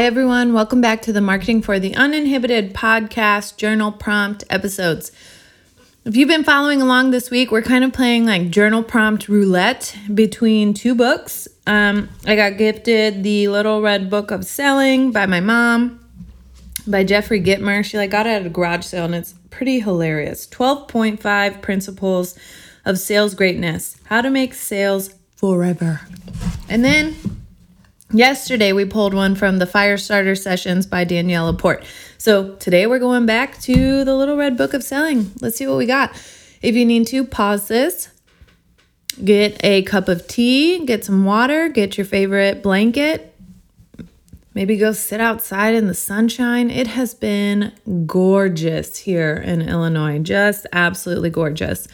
Hi, everyone. Welcome back to the Marketing for the Uninhibited podcast journal prompt episodes. If you've been following along this week, we're kind of playing like journal prompt roulette between two books. Um, I got gifted the Little Red Book of Selling by my mom by Jeffrey Gitomer. She like got it at a garage sale and it's pretty hilarious. 12.5 principles of sales greatness. How to make sales forever. And then Yesterday, we pulled one from the Fire Starter Sessions by Danielle Laporte. So today, we're going back to the Little Red Book of Selling. Let's see what we got. If you need to, pause this, get a cup of tea, get some water, get your favorite blanket, maybe go sit outside in the sunshine. It has been gorgeous here in Illinois, just absolutely gorgeous.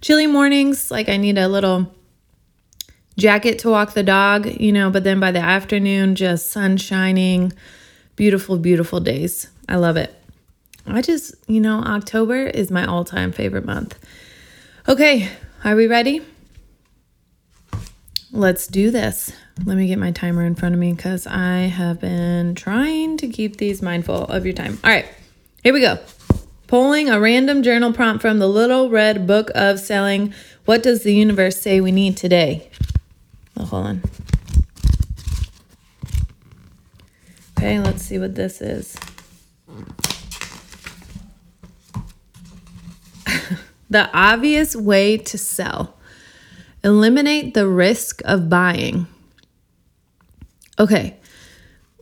Chilly mornings, like I need a little jacket to walk the dog, you know, but then by the afternoon, just sun shining, beautiful, beautiful days. I love it. I just, you know, October is my all time favorite month. Okay, are we ready? Let's do this. Let me get my timer in front of me because I have been trying to keep these mindful of your time. All right, here we go. Pulling a random journal prompt from the Little Red Book of Selling. What does the universe say we need today? Oh, hold on. Okay, let's see what this is. the obvious way to sell. Eliminate the risk of buying. Okay,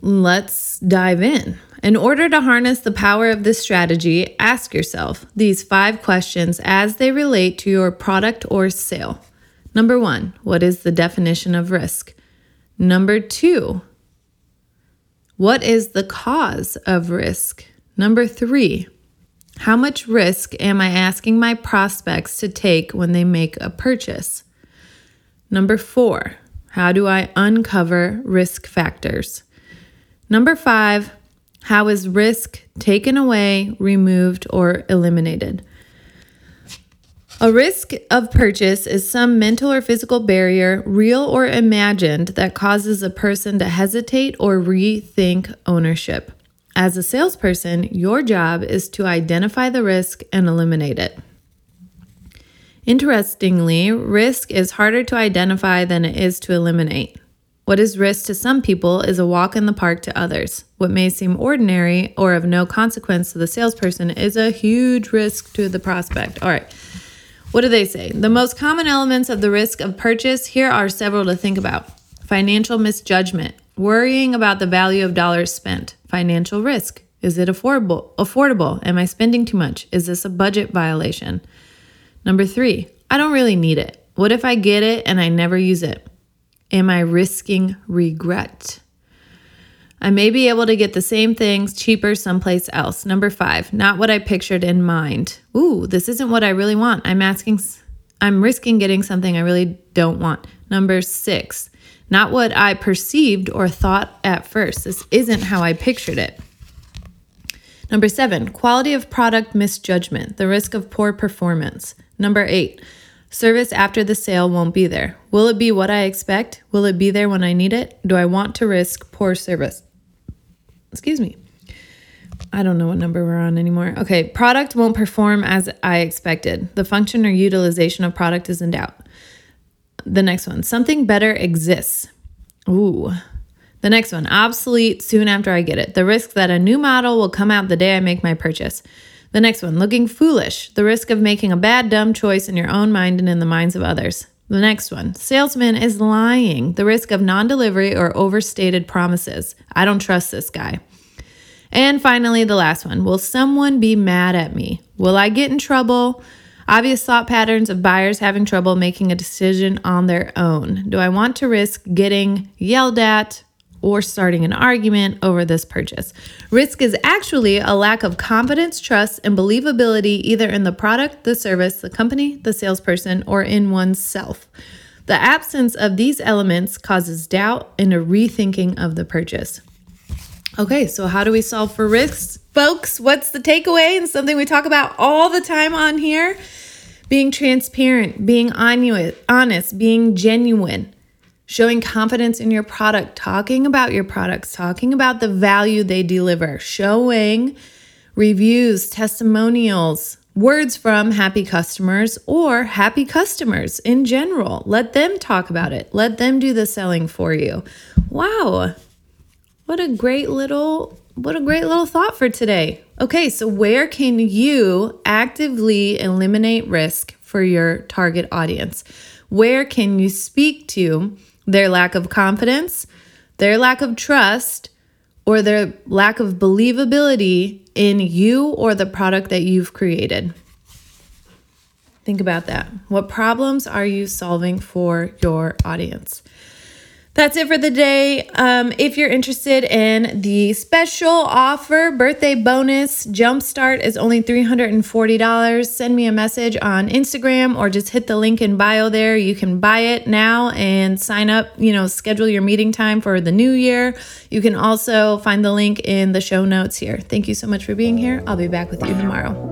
let's dive in. In order to harness the power of this strategy, ask yourself these five questions as they relate to your product or sale. Number one, what is the definition of risk? Number two, what is the cause of risk? Number three, how much risk am I asking my prospects to take when they make a purchase? Number four, how do I uncover risk factors? Number five, how is risk taken away, removed, or eliminated? A risk of purchase is some mental or physical barrier, real or imagined, that causes a person to hesitate or rethink ownership. As a salesperson, your job is to identify the risk and eliminate it. Interestingly, risk is harder to identify than it is to eliminate. What is risk to some people is a walk in the park to others. What may seem ordinary or of no consequence to the salesperson is a huge risk to the prospect. All right. What do they say? The most common elements of the risk of purchase, here are several to think about financial misjudgment, worrying about the value of dollars spent, financial risk. Is it affordable? Affordable? Am I spending too much? Is this a budget violation? Number three, I don't really need it. What if I get it and I never use it? Am I risking regret? I may be able to get the same things cheaper someplace else. Number five, not what I pictured in mind. Ooh, this isn't what I really want. I'm asking, I'm risking getting something I really don't want. Number six, not what I perceived or thought at first. This isn't how I pictured it. Number seven, quality of product misjudgment, the risk of poor performance. Number eight, service after the sale won't be there. Will it be what I expect? Will it be there when I need it? Do I want to risk poor service? Excuse me. I don't know what number we're on anymore. Okay, product won't perform as I expected. The function or utilization of product is in doubt. The next one, something better exists. Ooh. The next one, obsolete soon after I get it. The risk that a new model will come out the day I make my purchase. The next one, looking foolish. The risk of making a bad, dumb choice in your own mind and in the minds of others. The next one, salesman is lying. The risk of non delivery or overstated promises. I don't trust this guy. And finally, the last one, will someone be mad at me? Will I get in trouble? Obvious thought patterns of buyers having trouble making a decision on their own. Do I want to risk getting yelled at or starting an argument over this purchase. Risk is actually a lack of confidence, trust, and believability either in the product, the service, the company, the salesperson, or in oneself. The absence of these elements causes doubt and a rethinking of the purchase. Okay, so how do we solve for risks? Folks, what's the takeaway and something we talk about all the time on here? Being transparent, being honest, being genuine, showing confidence in your product, talking about your products, talking about the value they deliver, showing reviews, testimonials, words from happy customers or happy customers in general. Let them talk about it, let them do the selling for you. Wow. What a great little what a great little thought for today. Okay, so where can you actively eliminate risk for your target audience? Where can you speak to their lack of confidence, their lack of trust, or their lack of believability in you or the product that you've created? Think about that. What problems are you solving for your audience? That's it for the day. Um, if you're interested in the special offer, birthday bonus jumpstart is only $340. Send me a message on Instagram or just hit the link in bio there. You can buy it now and sign up, you know, schedule your meeting time for the new year. You can also find the link in the show notes here. Thank you so much for being here. I'll be back with you tomorrow.